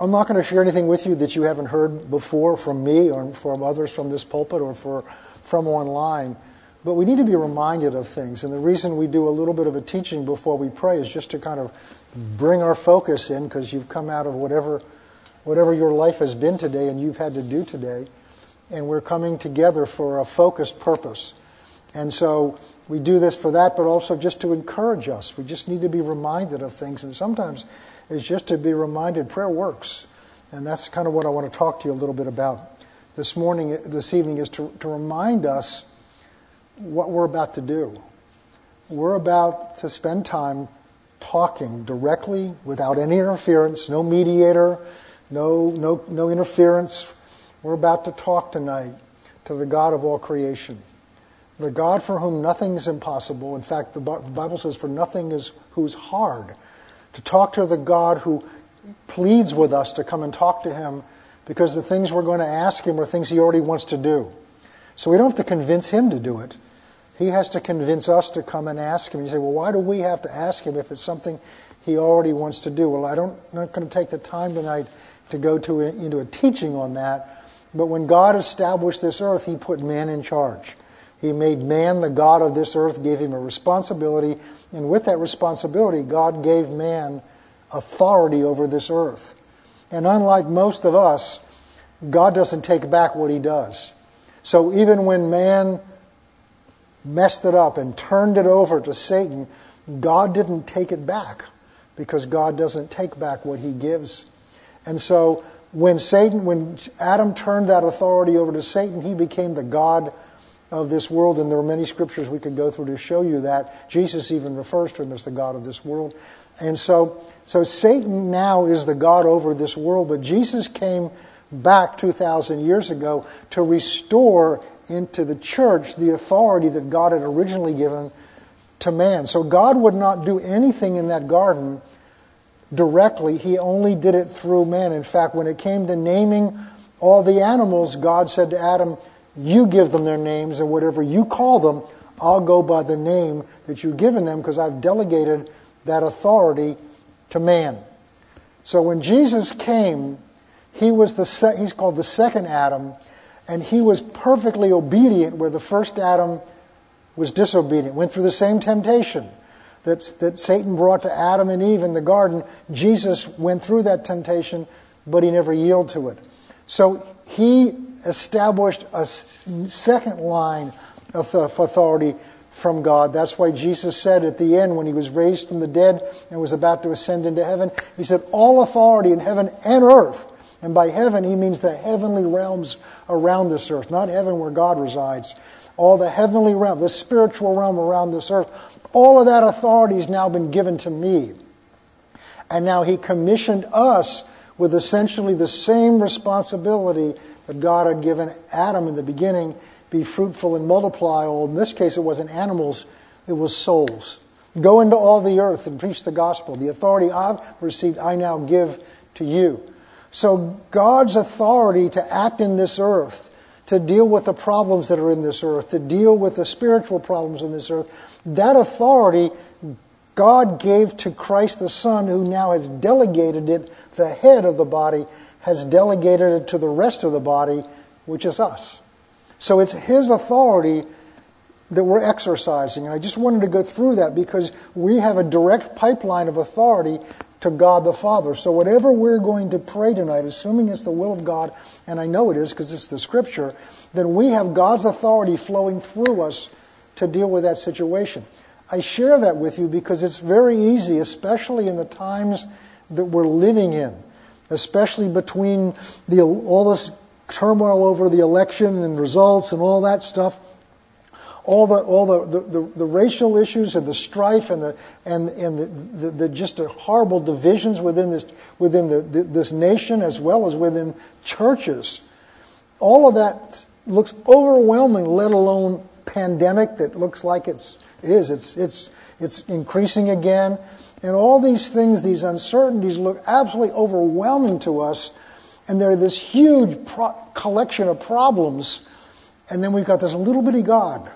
I'm not going to share anything with you that you haven't heard before from me or from others from this pulpit or for, from online. But we need to be reminded of things. And the reason we do a little bit of a teaching before we pray is just to kind of bring our focus in because you've come out of whatever, whatever your life has been today and you've had to do today. And we're coming together for a focused purpose. And so we do this for that, but also just to encourage us. We just need to be reminded of things. And sometimes it's just to be reminded prayer works. And that's kind of what I want to talk to you a little bit about this morning, this evening, is to, to remind us what we're about to do. We're about to spend time talking directly without any interference, no mediator, no, no, no interference. We're about to talk tonight to the God of all creation, the God for whom nothing is impossible. In fact, the Bible says, for nothing is who's hard. To talk to the God who pleads with us to come and talk to him because the things we're going to ask him are things he already wants to do. So we don't have to convince him to do it. He has to convince us to come and ask him. You say, well, why do we have to ask him if it's something he already wants to do? Well, I don't, I'm not going to take the time tonight to go to a, into a teaching on that. But when God established this earth, he put man in charge. He made man the God of this earth, gave him a responsibility, and with that responsibility, God gave man authority over this earth. And unlike most of us, God doesn't take back what he does. So even when man messed it up and turned it over to Satan, God didn't take it back because God doesn't take back what he gives. And so when Satan, when Adam turned that authority over to Satan, he became the God of this world. And there are many scriptures we could go through to show you that. Jesus even refers to him as the God of this world. And so, so Satan now is the God over this world, but Jesus came back 2,000 years ago to restore into the church the authority that God had originally given to man. So God would not do anything in that garden directly, He only did it through man. In fact, when it came to naming all the animals, God said to Adam, You give them their names, and whatever you call them, I'll go by the name that you've given them because I've delegated that authority to man. So when Jesus came, he was the se- he's called the second Adam and he was perfectly obedient where the first Adam was disobedient, went through the same temptation that, that Satan brought to Adam and Eve in the garden. Jesus went through that temptation, but he never yielded to it. So he established a second line of authority from God. That's why Jesus said at the end, when he was raised from the dead and was about to ascend into heaven, he said, All authority in heaven and earth and by heaven, he means the heavenly realms around this earth, not heaven where God resides. All the heavenly realm, the spiritual realm around this earth, all of that authority has now been given to me. And now he commissioned us with essentially the same responsibility that God had given Adam in the beginning be fruitful and multiply. Well, in this case, it wasn't animals, it was souls. Go into all the earth and preach the gospel. The authority I've received, I now give to you. So God's authority to act in this earth, to deal with the problems that are in this earth, to deal with the spiritual problems in this earth, that authority God gave to Christ the Son, who now has delegated it, the head of the body, has delegated it to the rest of the body, which is us. So it's His authority that we're exercising. And I just wanted to go through that because we have a direct pipeline of authority to God the Father. So, whatever we're going to pray tonight, assuming it's the will of God, and I know it is because it's the Scripture, then we have God's authority flowing through us to deal with that situation. I share that with you because it's very easy, especially in the times that we're living in, especially between the, all this turmoil over the election and results and all that stuff all the all the, the, the, the, racial issues and the strife and the and and the, the, the just the horrible divisions within this within the, this nation as well as within churches. All of that looks overwhelming, let alone pandemic that looks like it's is it's it's it's increasing again. And all these things, these uncertainties look absolutely overwhelming to us. And they're this huge pro- collection of problems. And then we've got this little bitty God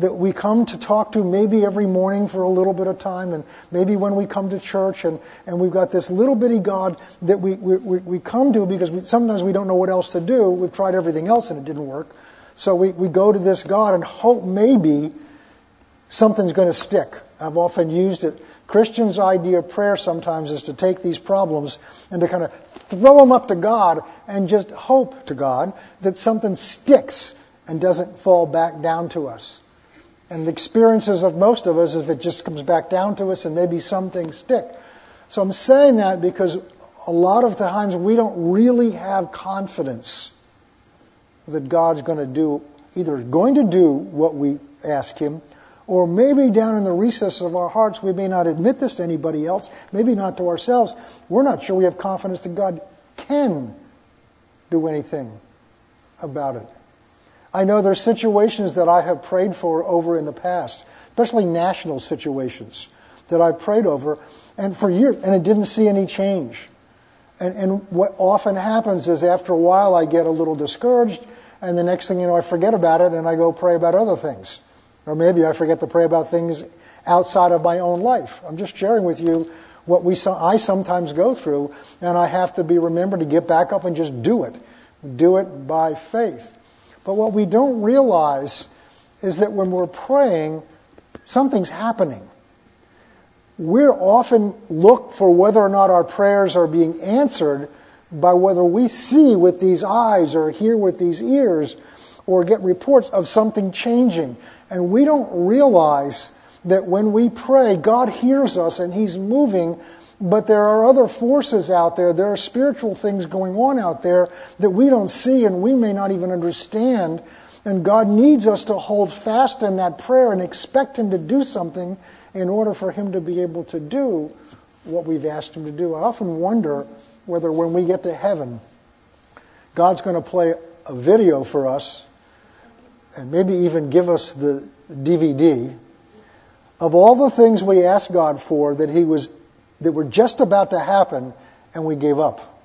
that we come to talk to maybe every morning for a little bit of time, and maybe when we come to church, and, and we've got this little bitty God that we, we, we come to because we, sometimes we don't know what else to do. We've tried everything else and it didn't work. So we, we go to this God and hope maybe something's going to stick. I've often used it. Christians' idea of prayer sometimes is to take these problems and to kind of throw them up to God and just hope to God that something sticks and doesn't fall back down to us. And the experiences of most of us is if it just comes back down to us and maybe some things stick. So I'm saying that because a lot of times we don't really have confidence that God's going to do, either going to do what we ask Him, or maybe down in the recesses of our hearts, we may not admit this to anybody else, maybe not to ourselves. We're not sure we have confidence that God can do anything about it. I know there's situations that I have prayed for over in the past, especially national situations that I prayed over, and for years, and it didn't see any change. And, and what often happens is after a while I get a little discouraged, and the next thing you know, I forget about it and I go pray about other things. Or maybe I forget to pray about things outside of my own life. I'm just sharing with you what we I sometimes go through, and I have to be remembered to get back up and just do it. Do it by faith. But what we don't realize is that when we're praying, something's happening. We're often look for whether or not our prayers are being answered by whether we see with these eyes or hear with these ears or get reports of something changing. And we don't realize that when we pray, God hears us and He's moving, but there are other forces out there. There are spiritual things going on out there that we don't see and we may not even understand. And God needs us to hold fast in that prayer and expect Him to do something in order for Him to be able to do what we've asked Him to do. I often wonder whether when we get to heaven, God's going to play a video for us and maybe even give us the DVD of all the things we asked God for that He was that were just about to happen and we gave up.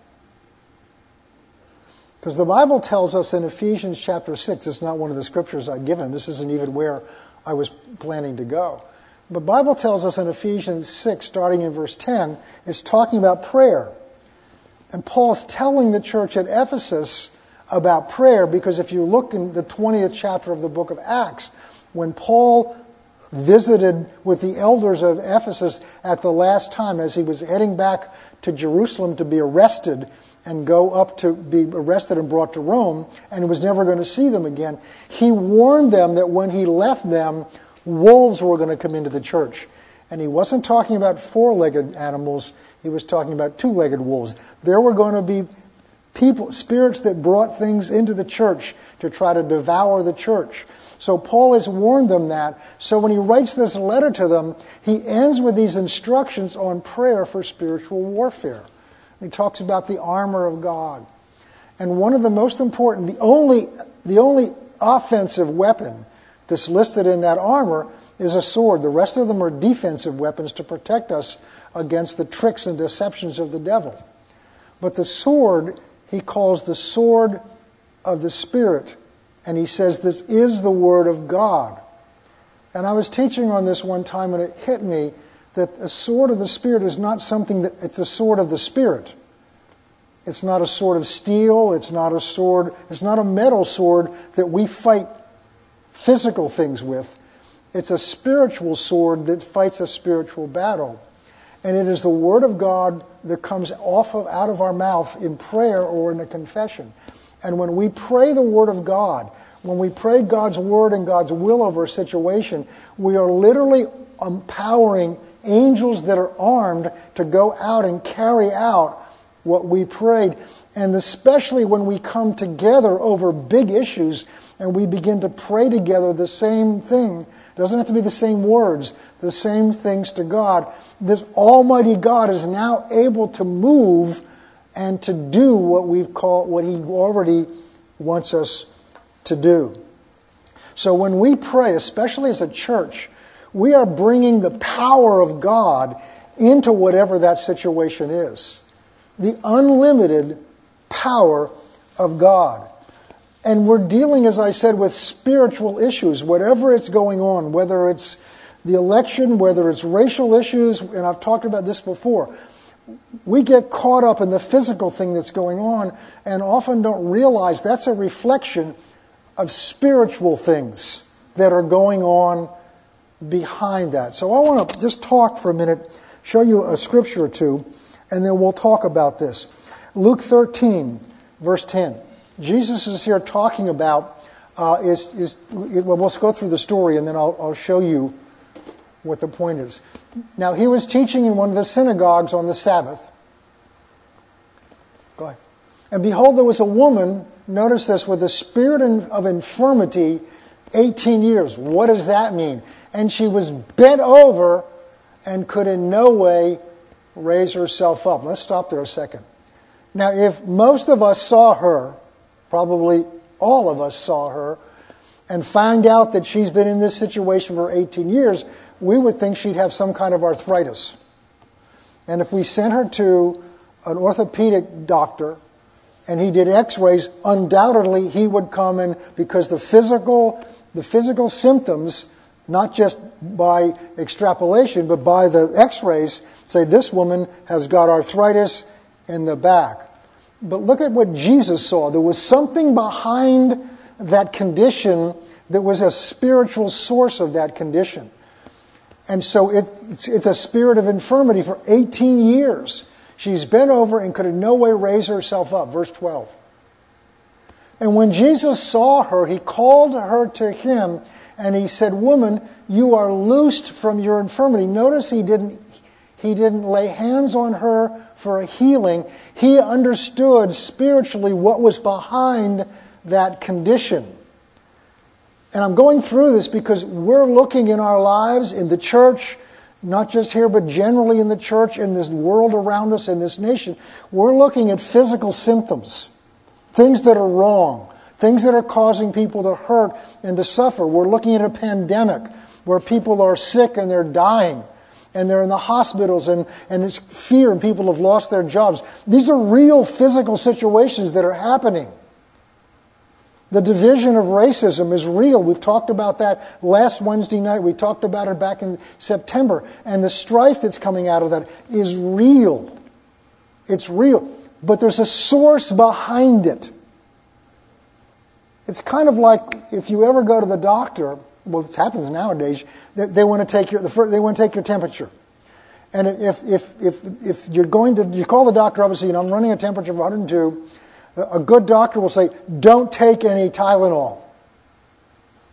Because the Bible tells us in Ephesians chapter 6, it's not one of the scriptures I've given, this isn't even where I was planning to go. The Bible tells us in Ephesians 6, starting in verse 10, it's talking about prayer. And Paul's telling the church at Ephesus about prayer because if you look in the 20th chapter of the book of Acts, when Paul visited with the elders of Ephesus at the last time as he was heading back to Jerusalem to be arrested and go up to be arrested and brought to Rome and was never going to see them again. He warned them that when he left them, wolves were going to come into the church. And he wasn't talking about four legged animals, he was talking about two legged wolves. There were going to be people, spirits that brought things into the church to try to devour the church. So Paul has warned them that. So when he writes this letter to them, he ends with these instructions on prayer for spiritual warfare. He talks about the armor of God. And one of the most important, the only, the only offensive weapon that's listed in that armor is a sword. The rest of them are defensive weapons to protect us against the tricks and deceptions of the devil. But the sword, he calls the sword of the Spirit and he says, This is the Word of God. And I was teaching on this one time, and it hit me that a sword of the Spirit is not something that, it's a sword of the Spirit. It's not a sword of steel, it's not a sword, it's not a metal sword that we fight physical things with. It's a spiritual sword that fights a spiritual battle. And it is the Word of God that comes off of, out of our mouth in prayer or in a confession. And when we pray the Word of God, when we pray God's Word and God's will over a situation, we are literally empowering angels that are armed to go out and carry out what we prayed. And especially when we come together over big issues and we begin to pray together the same thing. It doesn't have to be the same words, the same things to God. This Almighty God is now able to move and to do what we've called, what He already wants us to do. So when we pray, especially as a church, we are bringing the power of God into whatever that situation is. The unlimited power of God. And we're dealing, as I said, with spiritual issues, whatever it's going on, whether it's the election, whether it's racial issues, and I've talked about this before. We get caught up in the physical thing that's going on and often don't realize that's a reflection of spiritual things that are going on behind that. So I want to just talk for a minute, show you a scripture or two, and then we'll talk about this. Luke 13, verse 10. Jesus is here talking about, uh, is, is, well, let's go through the story and then I'll, I'll show you what the point is. Now, he was teaching in one of the synagogues on the Sabbath. Go ahead. And behold, there was a woman, notice this, with a spirit of infirmity 18 years. What does that mean? And she was bent over and could in no way raise herself up. Let's stop there a second. Now, if most of us saw her, probably all of us saw her, and find out that she's been in this situation for 18 years, we would think she'd have some kind of arthritis. And if we sent her to an orthopedic doctor and he did x-rays, undoubtedly he would come in because the physical, the physical symptoms, not just by extrapolation, but by the x-rays, say this woman has got arthritis in the back. But look at what Jesus saw. There was something behind that condition that was a spiritual source of that condition. And so it, it's, it's, a spirit of infirmity for 18 years. She's bent over and could in no way raise herself up. Verse 12. And when Jesus saw her, he called her to him and he said, Woman, you are loosed from your infirmity. Notice he didn't, he didn't lay hands on her for a healing. He understood spiritually what was behind that condition. And I'm going through this because we're looking in our lives, in the church, not just here, but generally in the church, in this world around us, in this nation, we're looking at physical symptoms, things that are wrong, things that are causing people to hurt and to suffer. We're looking at a pandemic where people are sick and they're dying and they're in the hospitals and, and it's fear and people have lost their jobs. These are real physical situations that are happening. The division of racism is real. We've talked about that last Wednesday night. We talked about it back in September. And the strife that's coming out of that is real. It's real. But there's a source behind it. It's kind of like if you ever go to the doctor, well, it happens nowadays, they, they want to take your, the, they want to take your temperature. And if, if, if, if you're going to, you call the doctor up and say, you know, I'm running a temperature of 102, a good doctor will say, don't take any Tylenol.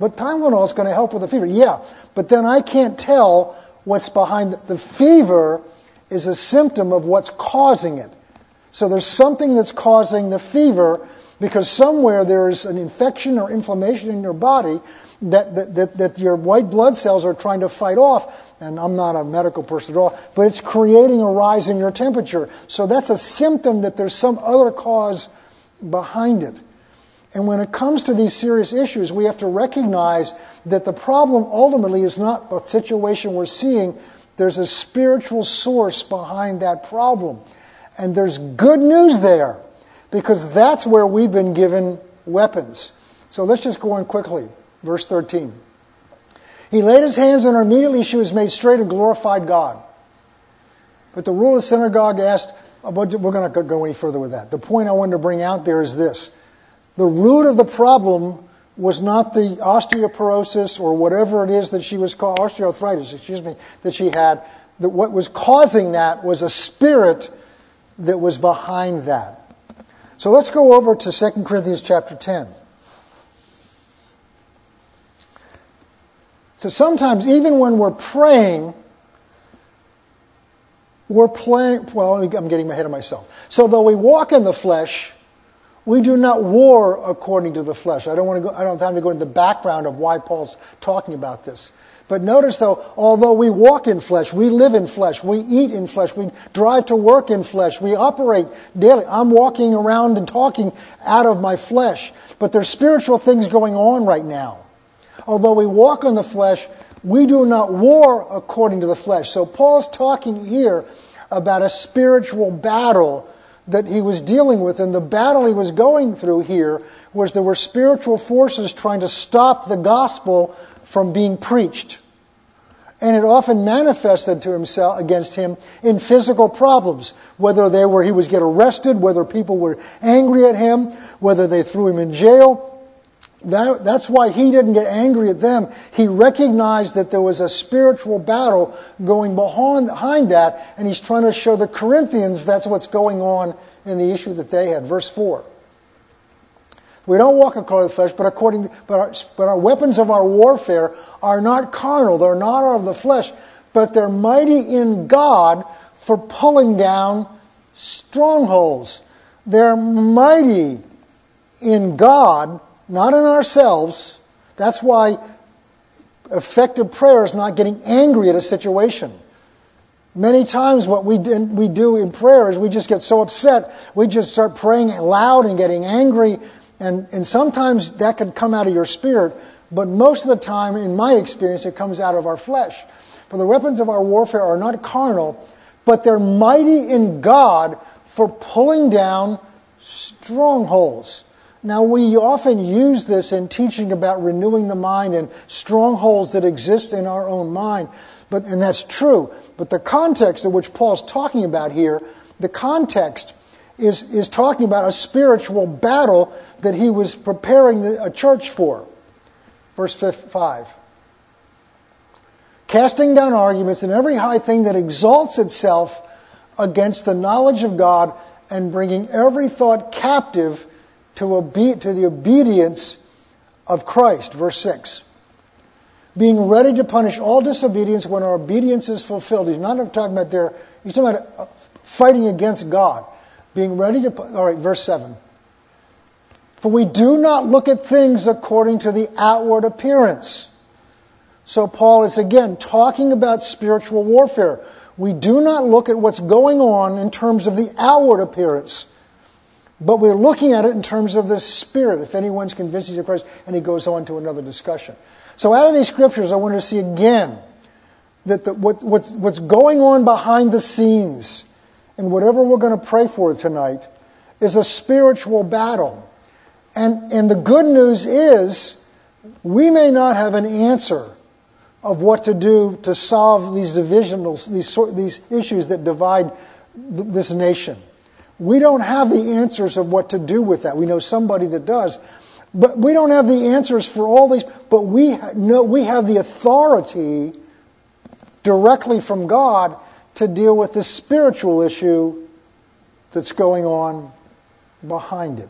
But Tylenol is going to help with the fever. Yeah, but then I can't tell what's behind the fever is a symptom of what's causing it. So there's something that's causing the fever because somewhere there is an infection or inflammation in your body that, that, that, that, your white blood cells are trying to fight off. And I'm not a medical person at all, but it's creating a rise in your temperature. So that's a symptom that there's some other cause behind it. And when it comes to these serious issues, we have to recognize that the problem ultimately is not a situation we're seeing. There's a spiritual source behind that problem. And there's good news there because that's where we've been given weapons. So let's just go on quickly. Verse 13. He laid his hands on her, immediately she was made straight and glorified God. But the ruler of the synagogue asked, uh, but we're going to go any further with that. The point I wanted to bring out there is this the root of the problem was not the osteoporosis or whatever it is that she was called, osteoarthritis, excuse me, that she had. That what was causing that was a spirit that was behind that. So let's go over to 2 Corinthians chapter 10. So sometimes, even when we're praying, we're playing, well, I'm getting ahead of myself. So, though we walk in the flesh, we do not war according to the flesh. I don't want to go, I don't have time to go into the background of why Paul's talking about this. But notice though, although we walk in flesh, we live in flesh, we eat in flesh, we drive to work in flesh, we operate daily. I'm walking around and talking out of my flesh. But there's spiritual things going on right now. Although we walk in the flesh, we do not war according to the flesh. So Paul's talking here about a spiritual battle that he was dealing with. And the battle he was going through here was there were spiritual forces trying to stop the gospel from being preached. And it often manifested to himself against him in physical problems, whether they were he was get arrested, whether people were angry at him, whether they threw him in jail. That, that's why he didn't get angry at them. He recognized that there was a spiritual battle going behind, that, and he's trying to show the Corinthians that's what's going on in the issue that they had. Verse 4. We don't walk according to the flesh, but according, but our, but our weapons of our warfare are not carnal. They're not of the flesh, but they're mighty in God for pulling down strongholds. They're mighty in God, not in ourselves. That's why effective prayer is not getting angry at a situation. Many times, what we do, in prayer is we just get so upset, we just start praying loud and getting angry and, and sometimes that can come out of your spirit, but most of the time, in my experience, it comes out of our flesh. For the weapons of our warfare are not carnal, but they're mighty in God for pulling down strongholds. Now, we often use this in teaching about renewing the mind and strongholds that exist in our own mind, but, and that's true. But the context in which Paul's talking about here, the context is, is talking about a spiritual battle that he was preparing a church for. Verse 5. Casting down arguments and every high thing that exalts itself against the knowledge of God and bringing every thought captive to, obe- to the obedience of Christ. Verse 6 being ready to punish all disobedience when our obedience is fulfilled. He's not talking about their, he's talking about uh, fighting against God. Being ready to, all right, verse 7. For we do not look at things according to the outward appearance. So Paul is again talking about spiritual warfare. We do not look at what's going on in terms of the outward appearance, but we're looking at it in terms of the spirit. If anyone's convinced he's a Christ, and he goes on to another discussion. So out of these scriptures, I want to see again that the, what, what's, what's going on behind the scenes and whatever we're going to pray for tonight is a spiritual battle. And, and the good news is we may not have an answer of what to do to solve these divisionals, these, these issues that divide th- this nation. We don't have the answers of what to do with that. We know somebody that does. But we don't have the answers for all these, but we know we have the authority directly from God to deal with the spiritual issue that's going on behind it.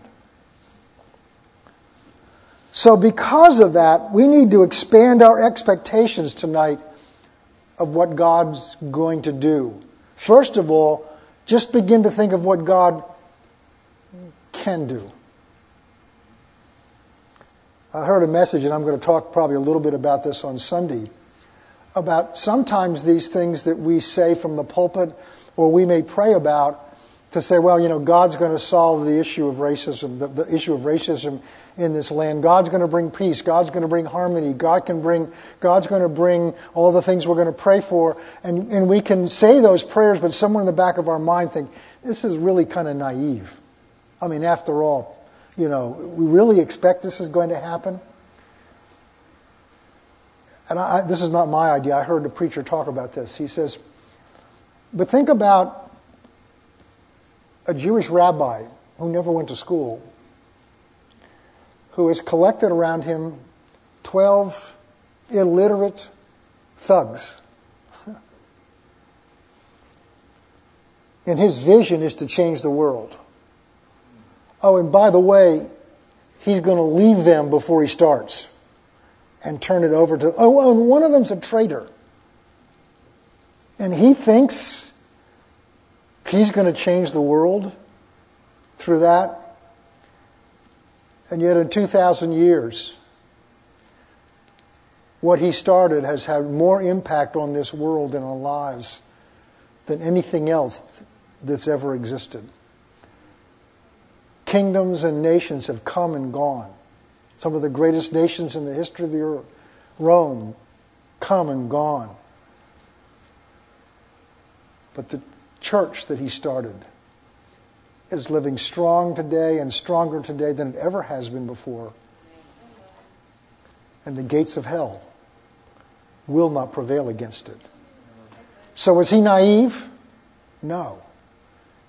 So, because of that, we need to expand our expectations tonight of what God's going to do. First of all, just begin to think of what God can do. I heard a message, and I'm going to talk probably a little bit about this on Sunday about sometimes these things that we say from the pulpit or we may pray about to say, well, you know, God's going to solve the issue of racism, the, the issue of racism in this land. God's going to bring peace. God's going to bring harmony. God can bring, God's going to bring all the things we're going to pray for. And, and we can say those prayers, but somewhere in the back of our mind think, this is really kind of naive. I mean, after all, you know, we really expect this is going to happen? and I, this is not my idea, I heard a preacher talk about this. He says, but think about a Jewish rabbi who never went to school, who has collected around him 12 illiterate thugs. And his vision is to change the world. Oh, and by the way, he's going to leave them before he starts and turn it over to. Oh, oh and one of them's a traitor. And he thinks he's going to change the world through that. And yet, in 2,000 years, what he started has had more impact on this world and on lives than anything else that's ever existed. Kingdoms and nations have come and gone some of the greatest nations in the history of the earth. Rome, come and gone. But the church that he started is living strong today and stronger today than it ever has been before. And the gates of hell will not prevail against it. So, was he naive? No.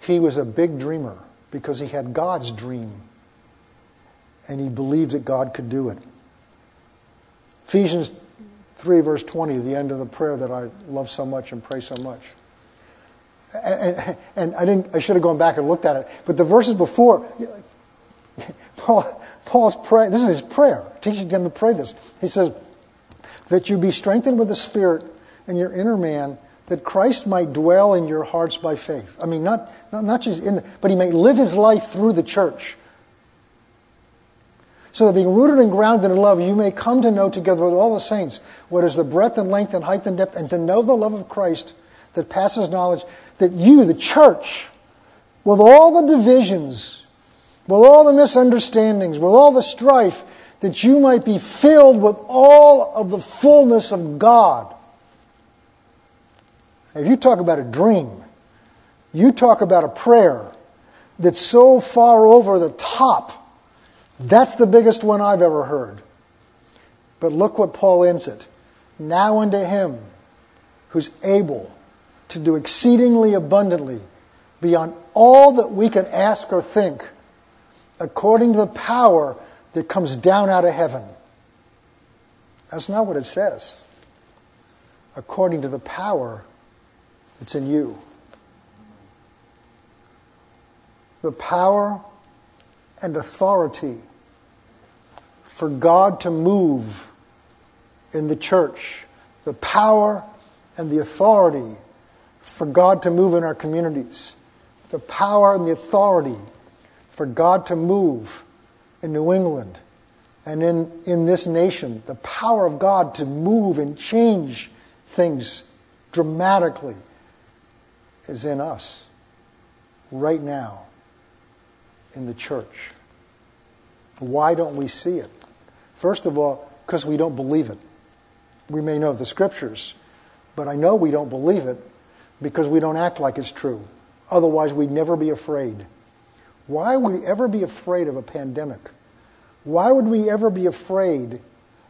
He was a big dreamer because he had God's dream and he believed that God could do it. Ephesians 3, verse 20, the end of the prayer that I love so much and pray so much. And, and I, didn't, I should have gone back and looked at it, but the verses before, Paul, Paul's prayer, this is his prayer, teaching them to pray this. He says, that you be strengthened with the Spirit in your inner man, that Christ might dwell in your hearts by faith. I mean, not, not, not just in the, but he may live his life through the church. So that being rooted and grounded in love, you may come to know together with all the saints what is the breadth and length and height and depth, and to know the love of Christ that passes knowledge, that you, the church, with all the divisions, with all the misunderstandings, with all the strife, that you might be filled with all of the fullness of God. If you talk about a dream, you talk about a prayer that's so far over the top that's the biggest one I've ever heard. But look what Paul ends it. Now unto him who's able to do exceedingly abundantly beyond all that we can ask or think, according to the power that comes down out of heaven. That's not what it says. According to the power that's in you. The power and authority for God to move in the church, the power and the authority for God to move in our communities, the power and the authority for God to move in New England and in, in this nation, the power of God to move and change things dramatically is in us right now in the church. Why don't we see it? First of all, because we don't believe it. We may know the scriptures, but I know we don't believe it because we don't act like it's true. Otherwise, we'd never be afraid. Why would we ever be afraid of a pandemic? Why would we ever be afraid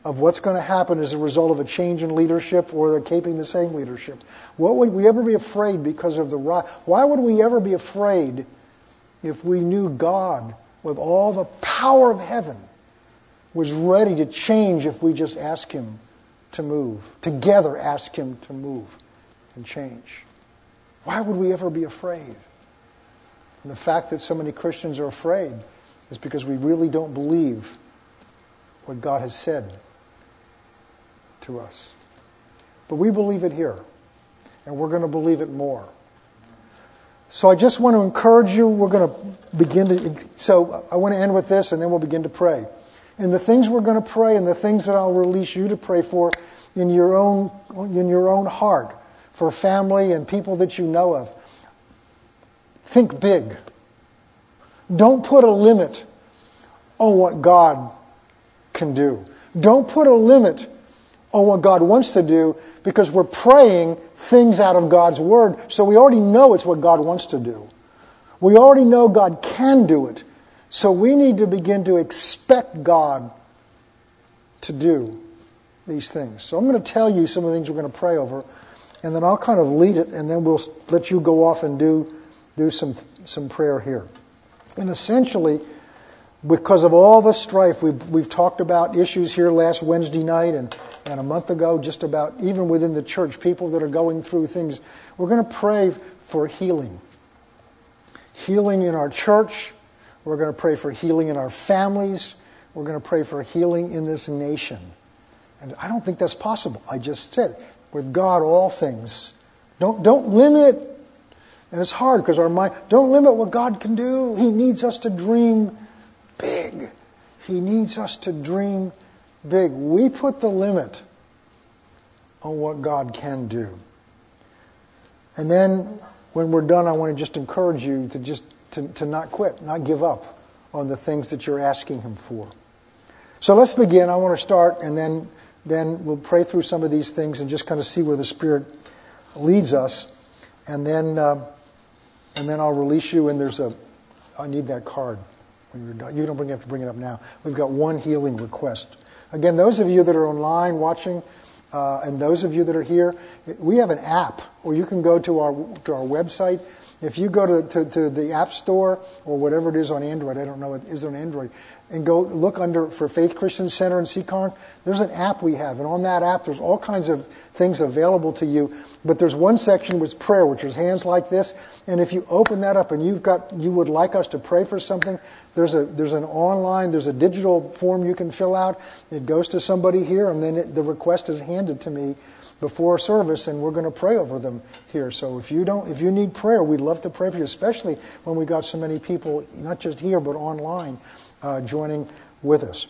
of what's going to happen as a result of a change in leadership or they're keeping the same leadership? What would we ever be afraid because of the Why would we ever be afraid if we knew God with all the power of heaven was ready to change if we just ask Him to move. Together, ask Him to move and change. Why would we ever be afraid? And the fact that so many Christians are afraid is because we really don't believe what God has said to us. But we believe it here, and we're going to believe it more. So I just want to encourage you. We're going to begin to. So I want to end with this, and then we'll begin to pray. And the things we're going to pray, and the things that I'll release you to pray for in your own in your own heart for family and people that you know of. Think big. Don't put a limit on what God can do. Don't put a limit on what God wants to do because we're praying things out of God's Word, so we already know it's what God wants to do. We already know God can do it, so we need to begin to expect God to do these things. So I'm going to tell you some of the things we're going to pray over, and then I'll kind of lead it, and then we'll let you go off and do, do some, some prayer here. And essentially, because of all the strife, we've, we've talked about issues here last Wednesday night and, and a month ago, just about even within the church, people that are going through things. We're going to pray for healing. Healing in our church. We're going to pray for healing in our families. We're going to pray for healing in this nation. And I don't think that's possible. I just said, with God, all things. Don't, don't limit, and it's hard because our mind, don't limit what God can do. He needs us to dream big. He needs us to dream big. We put the limit on what God can do. And then when we're done, I want to just encourage you to just to, to not quit, not give up on the things that you're asking him for. So let's begin. I want to start and then then we'll pray through some of these things and just kind of see where the Spirit leads us. And then, um, and then I'll release you. And there's a I need that card when you're done. You don't bring, have to bring it up now. We've got one healing request. Again, those of you that are online watching, uh, and those of you that are here, we have an app, or you can go to our to our website. If you go to, to, to the App Store or whatever it is on Android, I don't know is on Android, and go look under for Faith Christian Center in Seekonk, there's an app we have. And on that app, there's all kinds of things available to you. But there's one section with prayer, which is hands like this. And if you open that up and you've got, you would like us to pray for something, there's, a, there's an online, there's a digital form you can fill out. It goes to somebody here, and then it, the request is handed to me before service, and we're going to pray over them here. So if you don't, if you need prayer, we'd love to pray for you, especially when we got so many people, not just here but online, uh, joining with us.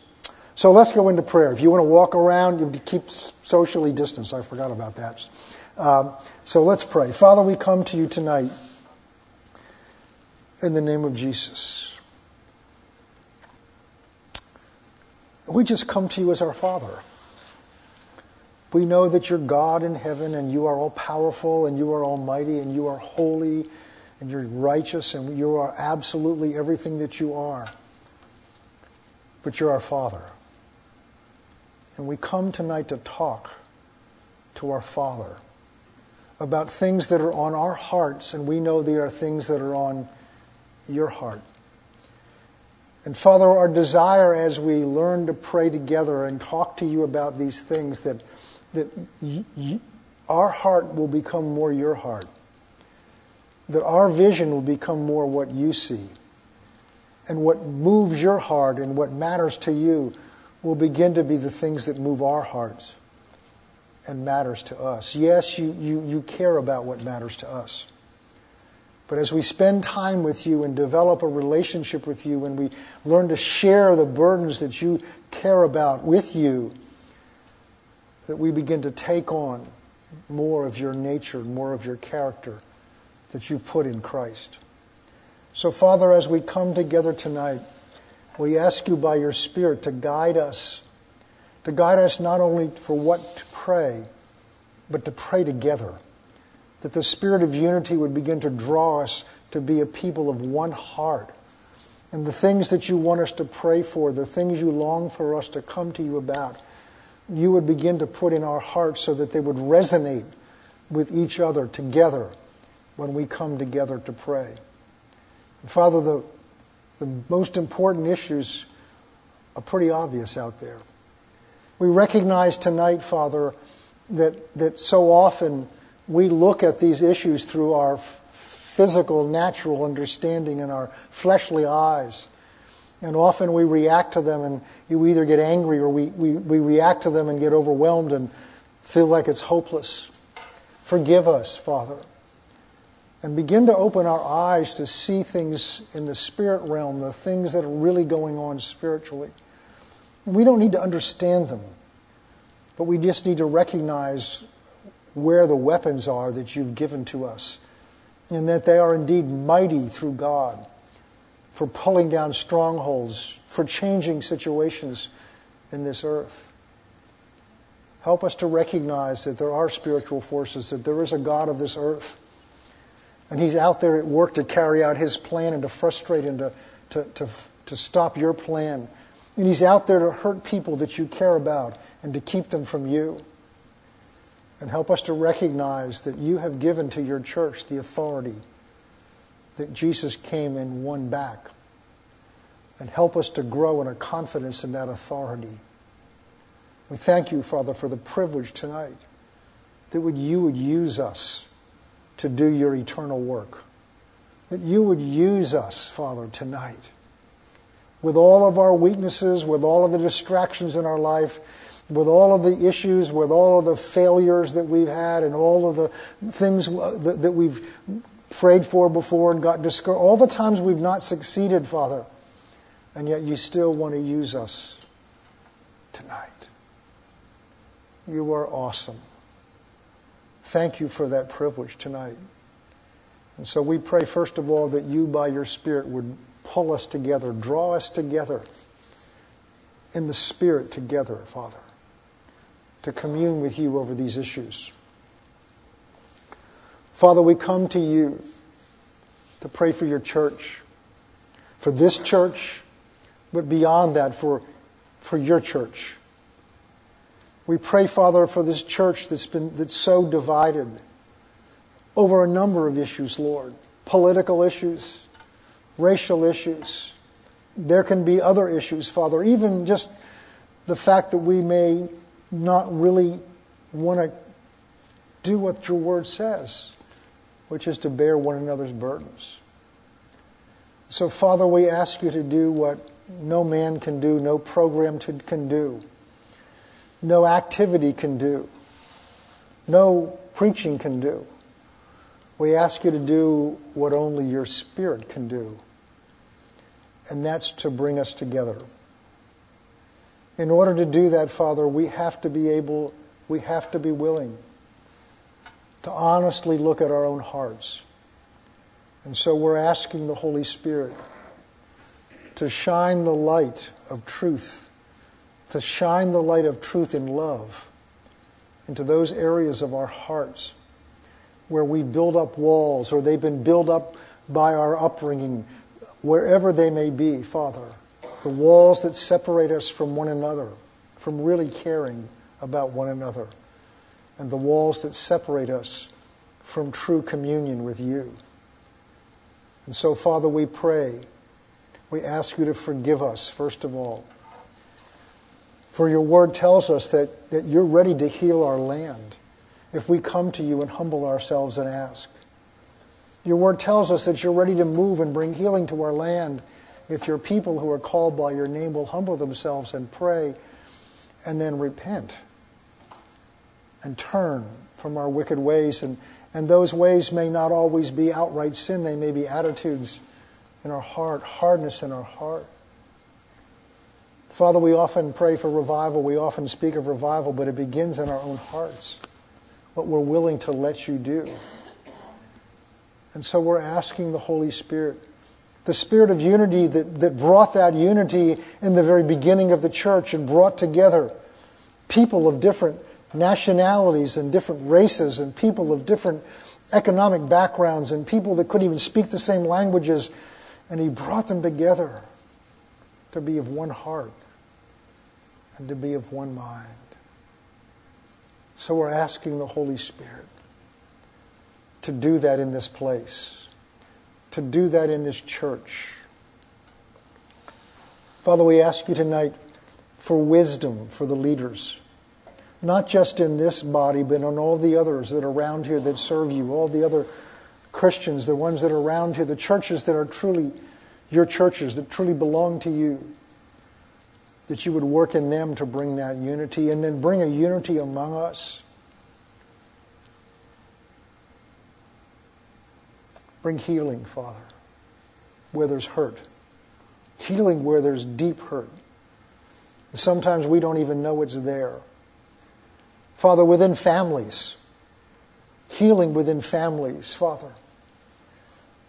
So let's go into prayer. If you want to walk around, you keep socially distanced. I forgot about that. Um, so let's pray. Father, we come to you tonight in the name of Jesus. We just come to you as our Father. We know that you're God in heaven and you are all powerful and you are almighty and you are holy and you're righteous and you are absolutely everything that you are. But you're our Father. And we come tonight to talk to our Father about things that are on our hearts, and we know they are things that are on your heart. And Father, our desire as we learn to pray together and talk to you about these things, that, that y- y- our heart will become more your heart, that our vision will become more what you see, and what moves your heart and what matters to you will begin to be the things that move our hearts and matters to us. Yes, you, you, you care about what matters to us. But as we spend time with you and develop a relationship with you and we learn to share the burdens that you care about with you, that we begin to take on more of your nature, more of your character that you put in Christ. So, Father, as we come together tonight, we ask you by your Spirit to guide us, to guide us not only for what to pray, but to pray together. That the Spirit of unity would begin to draw us to be a people of one heart. And the things that you want us to pray for, the things you long for us to come to you about, you would begin to put in our hearts so that they would resonate with each other together when we come together to pray. Father, the, the most important issues are pretty obvious out there. We recognize tonight, Father, that, that so often we look at these issues through our physical, natural understanding and our fleshly eyes. And often we react to them and you either get angry or we, we, we react to them and get overwhelmed and feel like it's hopeless. Forgive us, Father and begin to open our eyes to see things in the spirit realm, the things that are really going on spiritually. we don't need to understand them, but we just need to recognize where the weapons are that you've given to us, and that they are indeed mighty through God for pulling down strongholds, for changing situations in this earth. Help us to recognize that there are spiritual forces, that there is a God of this earth and he's out there at work to carry out his plan and to frustrate and to, to, to, to stop your plan. And he's out there to hurt people that you care about and to keep them from you. And help us to recognize that you have given to your church the authority that Jesus came and won back. And help us to grow in a confidence in that authority. We thank you, Father, for the privilege tonight that would, you would use us to do your eternal work. That you would use us, Father, tonight. With all of our weaknesses, with all of the distractions in our life, with all of the issues, with all of the failures that we've had, and all of the things that we've prayed for before and got discouraged, all the times we've not succeeded, Father, and yet you still want to use us tonight. You are awesome. Thank you for that privilege tonight. And so we pray, first of all, that you, by your Spirit, would pull us together, draw us together in the Spirit together, Father, to commune with you over these issues. Father, we come to you to pray for your church. for this church, but beyond that, for, for your church. We pray, Father, for this church that's been that's so divided over a number of issues, Lord. Political issues, racial issues. There can be other issues, Father, even just the fact that we may not really want to do what your word says, which is to bear one another's burdens. So, Father, we ask you to do what no man can do, no program can do, no activity can do, no preaching can do. We ask you to do what only your Spirit can do, and that's to bring us together. In order to do that, Father, we have to be able, we have to be willing to honestly look at our own hearts. And so we're asking the Holy Spirit to shine the light of truth, to shine the light of truth in love into those areas of our hearts where we build up walls or they've been built up by our upbringing, wherever they may be, Father. The walls that separate us from one another, from really caring about one another, and the walls that separate us from true communion with you. And so, Father, we pray we ask you to forgive us, first of all. For your word tells us that, that you're ready to heal our land if we come to you and humble ourselves and ask. Your word tells us that you're ready to move and bring healing to our land if your people who are called by your name will humble themselves and pray and then repent and turn from our wicked ways. And, and those ways may not always be outright sin, they may be attitudes in our heart, hardness in our heart. Father, we often pray for revival. We often speak of revival, but it begins in our own hearts. What we're willing to let you do. And so we're asking the Holy Spirit, the spirit of unity that, that brought that unity in the very beginning of the church and brought together people of different nationalities and different races and people of different economic backgrounds and people that couldn't even speak the same languages and he brought them together to be of one heart and to be of one mind. So we're asking the Holy Spirit to do that in this place, to do that in this church. Father, we ask you tonight for wisdom for the leaders, not just in this body, but in all the others that are around here that serve you, all the other Christians, the ones that are around here, the churches that are truly your churches, that truly belong to you, that you would work in them to bring that unity and then bring a unity among us. Bring healing, Father, where there's hurt. Healing where there's deep hurt. Sometimes we don't even know it's there. Father, within families, healing within families, Father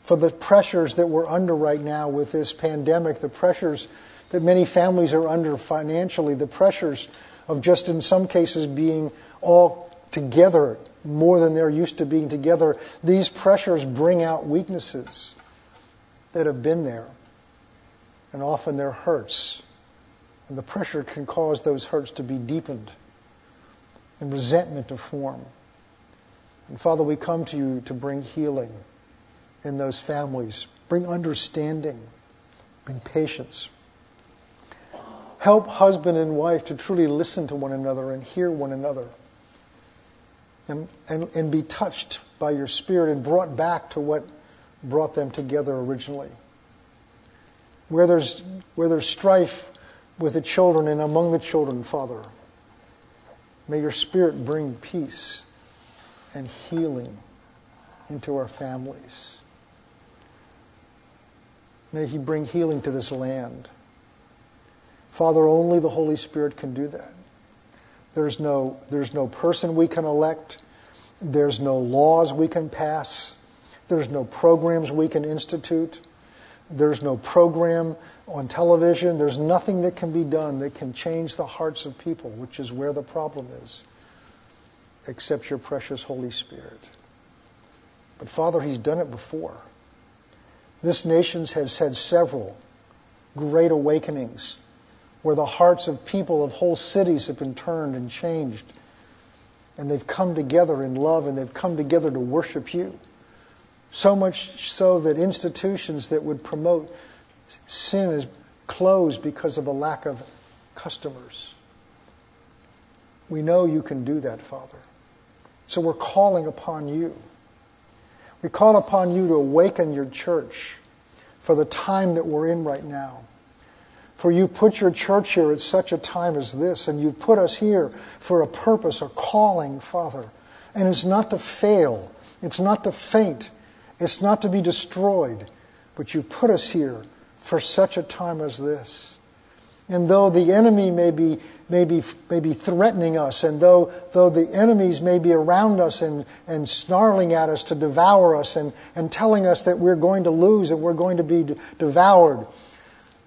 for the pressures that we're under right now with this pandemic, the pressures that many families are under financially, the pressures of just in some cases being all together more than they're used to being together. These pressures bring out weaknesses that have been there, and often they're hurts. And the pressure can cause those hurts to be deepened and resentment to form. And Father, we come to you to bring healing in those families. Bring understanding, bring patience. Help husband and wife to truly listen to one another and hear one another and, and, and be touched by your spirit and brought back to what brought them together originally. Where there's, where there's strife with the children and among the children, Father, may your spirit bring peace and healing into our families. May He bring healing to this land. Father, only the Holy Spirit can do that. There's no, there's no person we can elect. There's no laws we can pass. There's no programs we can institute. There's no program on television. There's nothing that can be done that can change the hearts of people, which is where the problem is, except your precious Holy Spirit. But Father, He's done it before. This nation has had several great awakenings where the hearts of people of whole cities have been turned and changed. And they've come together in love and they've come together to worship you. So much so that institutions that would promote sin is closed because of a lack of customers. We know you can do that, Father. So we're calling upon you. We call upon you to awaken your church for the time that we're in right now. For you've put your church here at such a time as this, and you've put us here for a purpose, a calling, Father. And it's not to fail, it's not to faint, it's not to be destroyed, but you've put us here for such a time as this. And though the enemy may be, may be, may be threatening us, and though, though the enemies may be around us and, and snarling at us to devour us and, and telling us that we're going to lose and we're going to be devoured,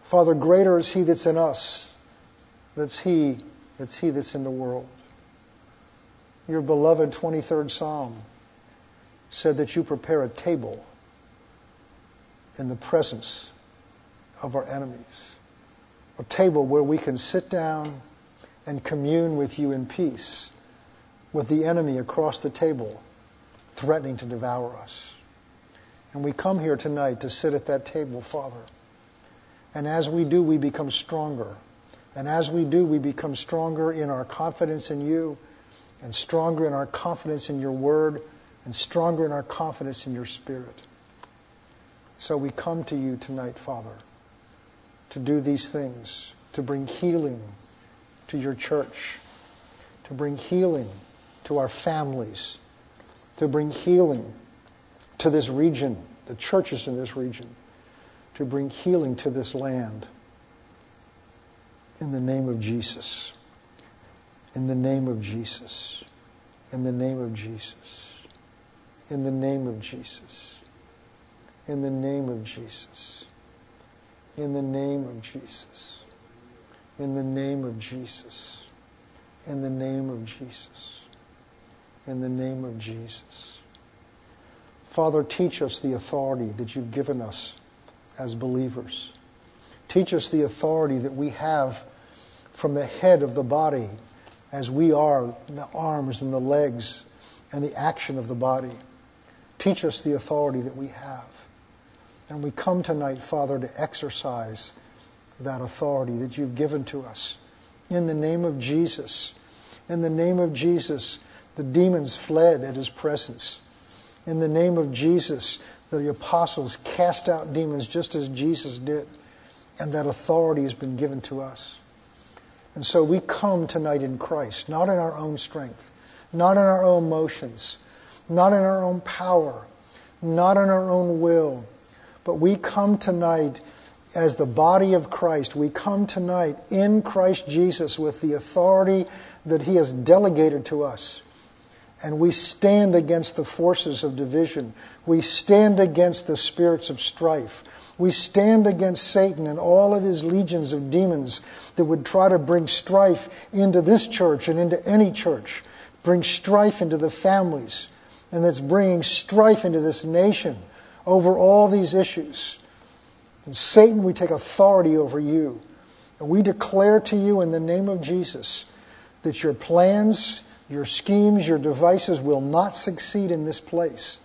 Father, greater is He that's in us, that's He, that's He that's in the world. Your beloved 23rd Psalm said that you prepare a table in the presence of our enemies, a table where we can sit down and commune with you in peace, with the enemy across the table threatening to devour us. And we come here tonight to sit at that table, Father and as we do, we become stronger. And as we do, we become stronger in our confidence in you, and stronger in our confidence in your word, and stronger in our confidence in your spirit. So we come to you tonight, Father, to do these things, to bring healing to your church, to bring healing to our families, to bring healing to this region, the churches in this region to bring healing to this land. In the name of Jesus. In the name of Jesus. In the name of Jesus. In the name of Jesus. In the name of Jesus. In the name of Jesus. In the name of Jesus. In the name of Jesus. In the name of Jesus. Father, teach us the authority that you've given us as believers. Teach us the authority that we have from the head of the body as we are the arms and the legs and the action of the body. Teach us the authority that we have. And we come tonight, Father, to exercise that authority that you've given to us. In the name of Jesus. In the name of Jesus, the demons fled at his presence. In the name of Jesus, the apostles cast out demons just as Jesus did, and that authority has been given to us. And so we come tonight in Christ, not in our own strength, not in our own motions, not in our own power, not in our own will, but we come tonight as the body of Christ. We come tonight in Christ Jesus with the authority that He has delegated to us and we stand against the forces of division. We stand against the spirits of strife. We stand against Satan and all of his legions of demons that would try to bring strife into this church and into any church, bring strife into the families, and that's bringing strife into this nation over all these issues. And Satan, we take authority over you. And we declare to you in the name of Jesus that your plans, your schemes, your devices will not succeed in this place.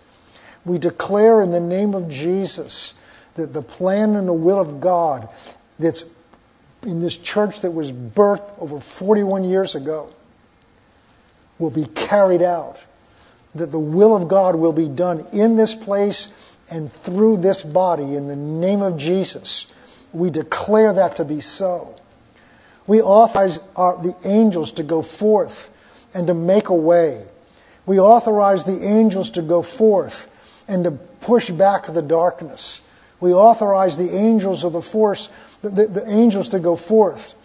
We declare in the name of Jesus that the plan and the will of God that's in this church that was birthed over 41 years ago will be carried out. That the will of God will be done in this place and through this body in the name of Jesus. We declare that to be so. We authorize our, the angels to go forth and to make a way. We authorize the angels to go forth and to push back the darkness. We authorize the angels of the force, the, the, the angels to go forth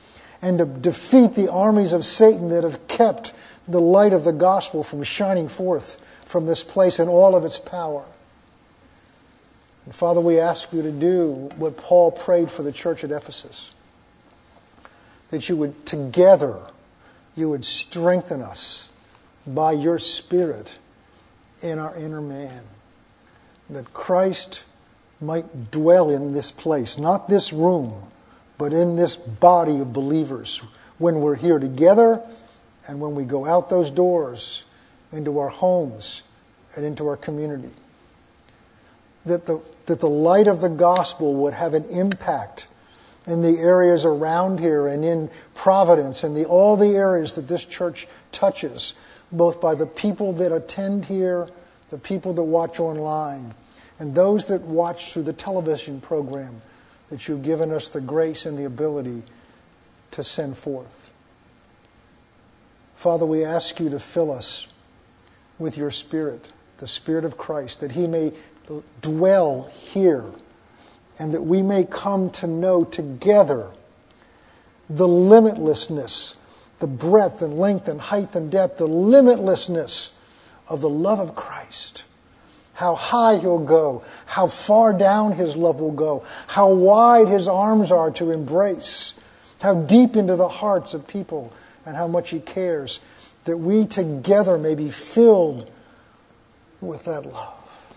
and to defeat the armies of Satan that have kept the light of the gospel from shining forth from this place in all of its power. And Father, we ask you to do what Paul prayed for the church at Ephesus that you would together you would strengthen us by your Spirit in our inner man. That Christ might dwell in this place, not this room, but in this body of believers when we're here together and when we go out those doors into our homes and into our community. That the, that the light of the gospel would have an impact in the areas around here and in Providence and the, all the areas that this church touches, both by the people that attend here, the people that watch online, and those that watch through the television program that you've given us the grace and the ability to send forth. Father, we ask you to fill us with your Spirit, the Spirit of Christ, that He may dwell here and that we may come to know together the limitlessness, the breadth and length and height and depth, the limitlessness of the love of Christ. How high he'll go, how far down his love will go, how wide his arms are to embrace, how deep into the hearts of people, and how much he cares that we together may be filled with that love,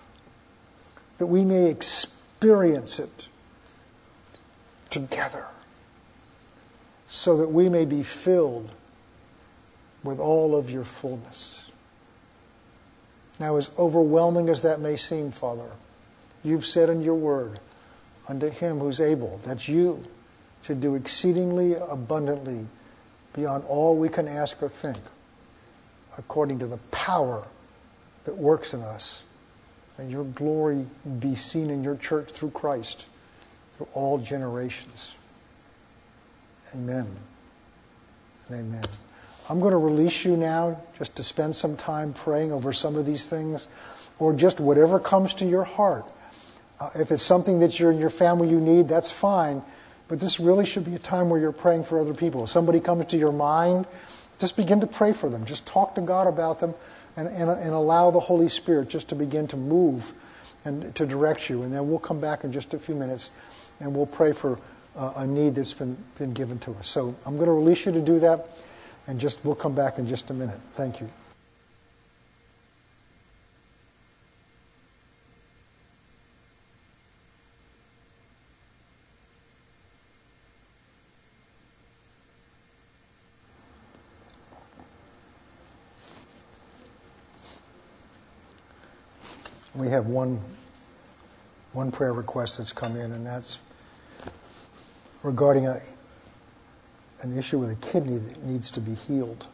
that we may experience it together, so that we may be filled with all of your fullness. Now, as overwhelming as that may seem, Father, you've said in your word, unto him who's able, that's you, to do exceedingly abundantly beyond all we can ask or think according to the power that works in us. And your glory be seen in your church through Christ through all generations. Amen. Amen. I'm going to release you now just to spend some time praying over some of these things or just whatever comes to your heart. Uh, if it's something that you're in your family you need, that's fine. But this really should be a time where you're praying for other people. If somebody comes to your mind just begin to pray for them. Just talk to God about them and, and, and allow the Holy Spirit just to begin to move and to direct you. And then we'll come back in just a few minutes and we'll pray for uh, a need that's been, been given to us. So I'm going to release you to do that and just we'll come back in just a minute. Thank you. Have one, one prayer request that's come in, and that's regarding a, an issue with a kidney that needs to be healed.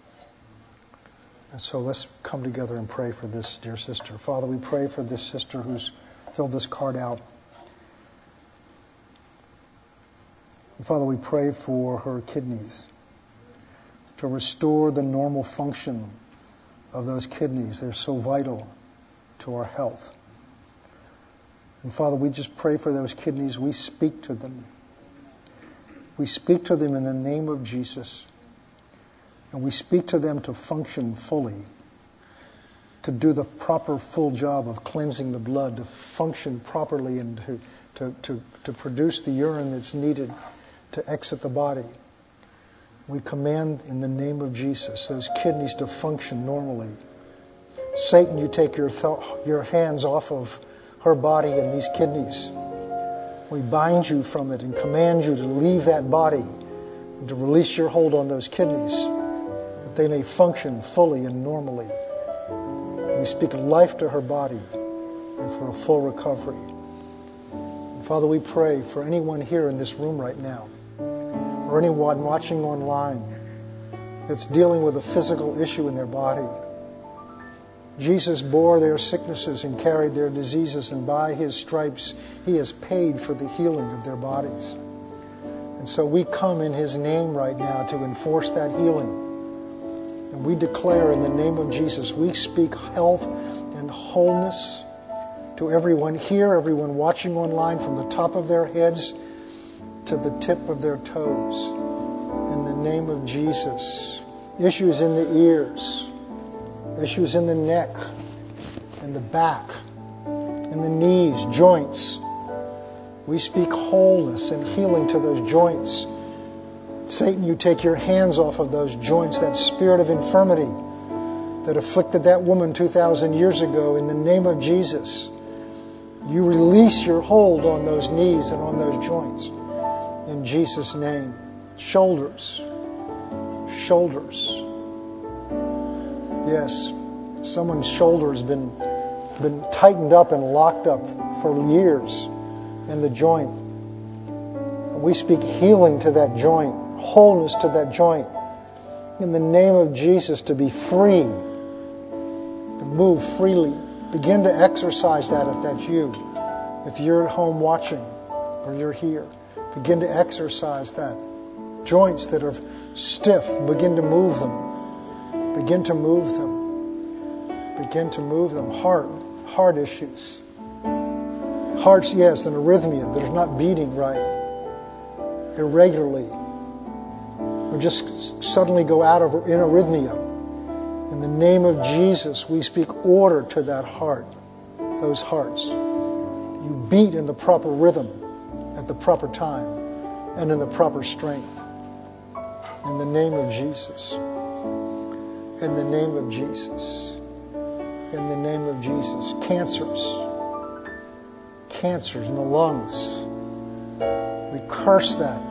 And so let's come together and pray for this dear sister. Father, we pray for this sister who's filled this card out. And Father, we pray for her kidneys to restore the normal function of those kidneys. They're so vital to our health. And Father, we just pray for those kidneys. We speak to them. We speak to them in the name of Jesus. And we speak to them to function fully, to do the proper full job of cleansing the blood, to function properly and to, to, to, to produce the urine that's needed to exit the body. We command in the name of Jesus those kidneys to function normally Satan, you take your, th- your hands off of her body and these kidneys. We bind you from it and command you to leave that body and to release your hold on those kidneys that they may function fully and normally. We speak life to her body and for a full recovery. And Father, we pray for anyone here in this room right now or anyone watching online that's dealing with a physical issue in their body Jesus bore their sicknesses and carried their diseases, and by his stripes he has paid for the healing of their bodies. And so we come in his name right now to enforce that healing. And we declare in the name of Jesus, we speak health and wholeness to everyone here, everyone watching online, from the top of their heads to the tip of their toes. In the name of Jesus. Issues in the ears issues in the neck, in the back, in the knees, joints. We speak wholeness and healing to those joints. Satan, you take your hands off of those joints, that spirit of infirmity that afflicted that woman 2,000 years ago in the name of Jesus. You release your hold on those knees and on those joints. In Jesus' name. Shoulders. Shoulders. Yes, someone's shoulder has been, been tightened up and locked up for years in the joint. We speak healing to that joint, wholeness to that joint. In the name of Jesus, to be free, to move freely. Begin to exercise that if that's you. If you're at home watching or you're here, begin to exercise that. Joints that are stiff, begin to move them. Begin to move them. Begin to move them. Heart, heart issues. Hearts, yes, an arrhythmia that is not beating right irregularly or just suddenly go out of in arrhythmia. In the name of Jesus, we speak order to that heart, those hearts. You beat in the proper rhythm at the proper time and in the proper strength. In the name of Jesus. In the name of Jesus. In the name of Jesus. Cancers. Cancers in the lungs. We curse that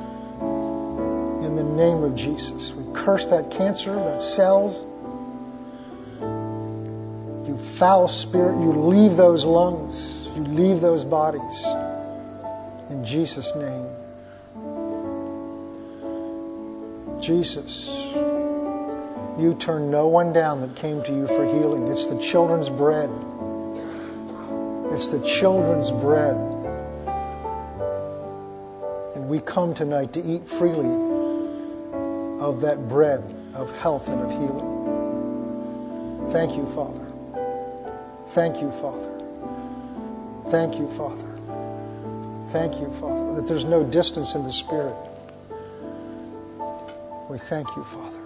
in the name of Jesus. We curse that cancer, that cells. You foul spirit, you leave those lungs, you leave those bodies. In Jesus' name. Jesus, you turn no one down that came to you for healing. It's the children's bread. It's the children's bread. And we come tonight to eat freely of that bread of health and of healing. Thank you, Father. Thank you, Father. Thank you, Father. Thank you, Father, that there's no distance in the Spirit. We thank you, Father.